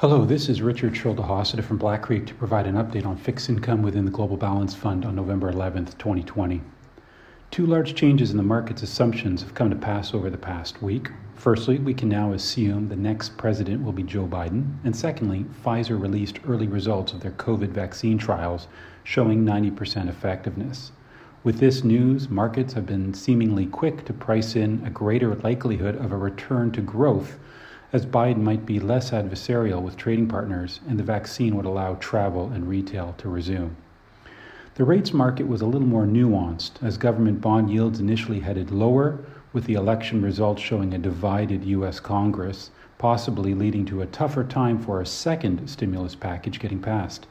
Hello, this is Richard Schuldehossida from Black Creek to provide an update on fixed income within the Global Balance Fund on November 11th, 2020. Two large changes in the market's assumptions have come to pass over the past week. Firstly, we can now assume the next president will be Joe Biden. And secondly, Pfizer released early results of their COVID vaccine trials showing 90% effectiveness. With this news, markets have been seemingly quick to price in a greater likelihood of a return to growth as Biden might be less adversarial with trading partners and the vaccine would allow travel and retail to resume. The rates market was a little more nuanced as government bond yields initially headed lower, with the election results showing a divided U.S. Congress, possibly leading to a tougher time for a second stimulus package getting passed.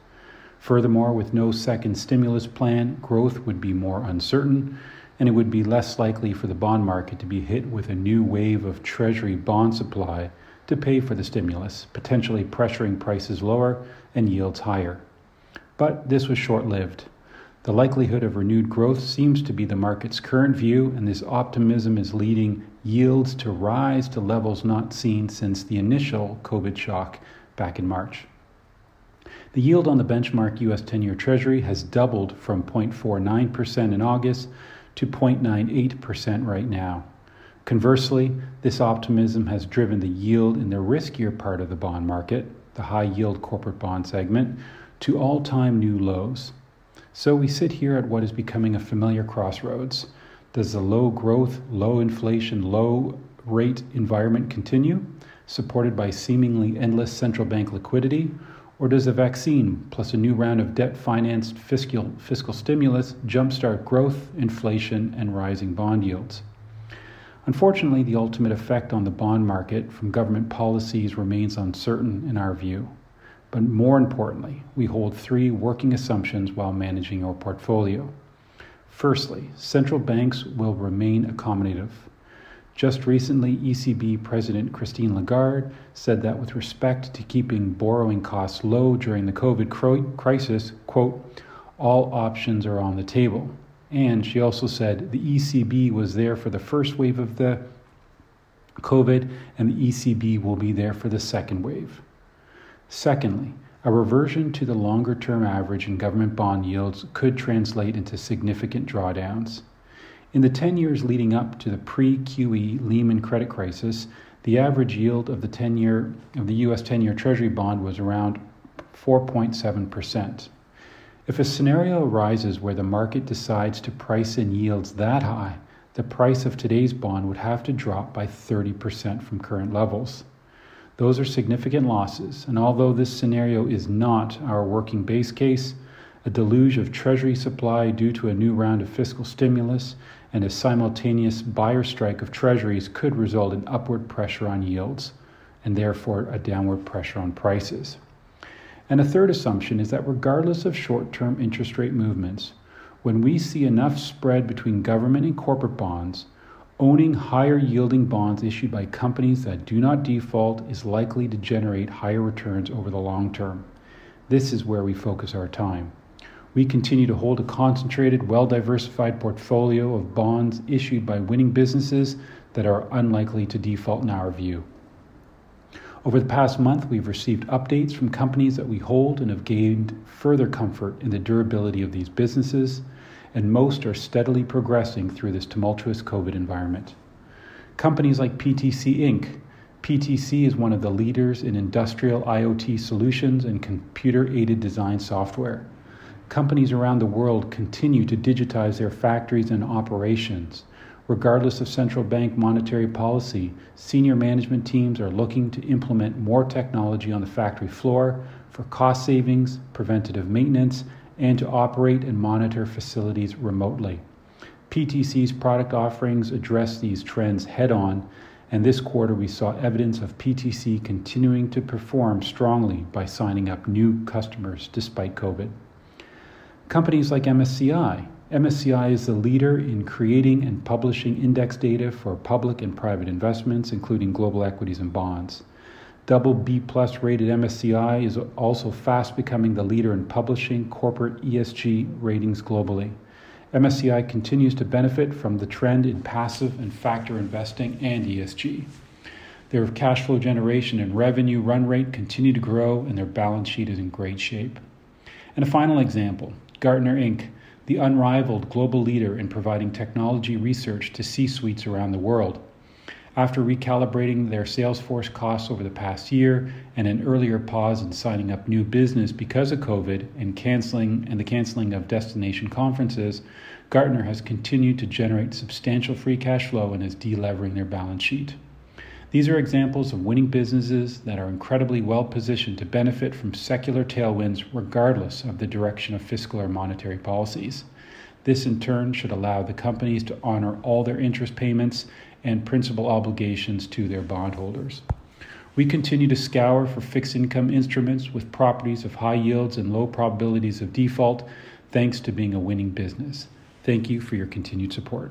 Furthermore, with no second stimulus plan, growth would be more uncertain, and it would be less likely for the bond market to be hit with a new wave of Treasury bond supply to pay for the stimulus, potentially pressuring prices lower and yields higher. But this was short lived. The likelihood of renewed growth seems to be the market's current view, and this optimism is leading yields to rise to levels not seen since the initial COVID shock back in March. The yield on the benchmark US 10 year Treasury has doubled from 0.49% in August to 0.98% right now. Conversely, this optimism has driven the yield in the riskier part of the bond market, the high yield corporate bond segment, to all time new lows. So we sit here at what is becoming a familiar crossroads. Does the low growth, low inflation, low rate environment continue, supported by seemingly endless central bank liquidity? Or does a vaccine plus a new round of debt financed fiscal, fiscal stimulus jumpstart growth, inflation, and rising bond yields? Unfortunately, the ultimate effect on the bond market from government policies remains uncertain in our view. But more importantly, we hold three working assumptions while managing our portfolio. Firstly, central banks will remain accommodative. Just recently, ECB President Christine Lagarde said that with respect to keeping borrowing costs low during the COVID crisis, quote, all options are on the table, and she also said the ECB was there for the first wave of the COVID, and the ECB will be there for the second wave. Secondly, a reversion to the longer term average in government bond yields could translate into significant drawdowns. In the 10 years leading up to the pre QE Lehman credit crisis, the average yield of the 10 year of the US 10-year treasury bond was around 4.7%. If a scenario arises where the market decides to price in yields that high, the price of today's bond would have to drop by 30% from current levels. Those are significant losses, and although this scenario is not our working base case, a deluge of treasury supply due to a new round of fiscal stimulus and a simultaneous buyer strike of treasuries could result in upward pressure on yields and therefore a downward pressure on prices. And a third assumption is that regardless of short term interest rate movements, when we see enough spread between government and corporate bonds, owning higher yielding bonds issued by companies that do not default is likely to generate higher returns over the long term. This is where we focus our time. We continue to hold a concentrated, well diversified portfolio of bonds issued by winning businesses that are unlikely to default in our view. Over the past month, we've received updates from companies that we hold and have gained further comfort in the durability of these businesses, and most are steadily progressing through this tumultuous COVID environment. Companies like PTC Inc. PTC is one of the leaders in industrial IoT solutions and computer aided design software. Companies around the world continue to digitize their factories and operations Regardless of central bank monetary policy, senior management teams are looking to implement more technology on the factory floor for cost savings, preventative maintenance, and to operate and monitor facilities remotely. PTC's product offerings address these trends head on, and this quarter we saw evidence of PTC continuing to perform strongly by signing up new customers despite COVID. Companies like MSCI MSCI is the leader in creating and publishing index data for public and private investments, including global equities and bonds. Double B plus rated MSCI is also fast becoming the leader in publishing corporate ESG ratings globally. MSCI continues to benefit from the trend in passive and factor investing and ESG. Their cash flow generation and revenue run rate continue to grow, and their balance sheet is in great shape. And a final example Gartner Inc., the unrivaled global leader in providing technology research to C suites around the world. After recalibrating their Salesforce costs over the past year and an earlier pause in signing up new business because of COVID and canceling and the canceling of destination conferences, Gartner has continued to generate substantial free cash flow and is delevering their balance sheet. These are examples of winning businesses that are incredibly well positioned to benefit from secular tailwinds regardless of the direction of fiscal or monetary policies. This in turn should allow the companies to honor all their interest payments and principal obligations to their bondholders. We continue to scour for fixed income instruments with properties of high yields and low probabilities of default, thanks to being a winning business. Thank you for your continued support.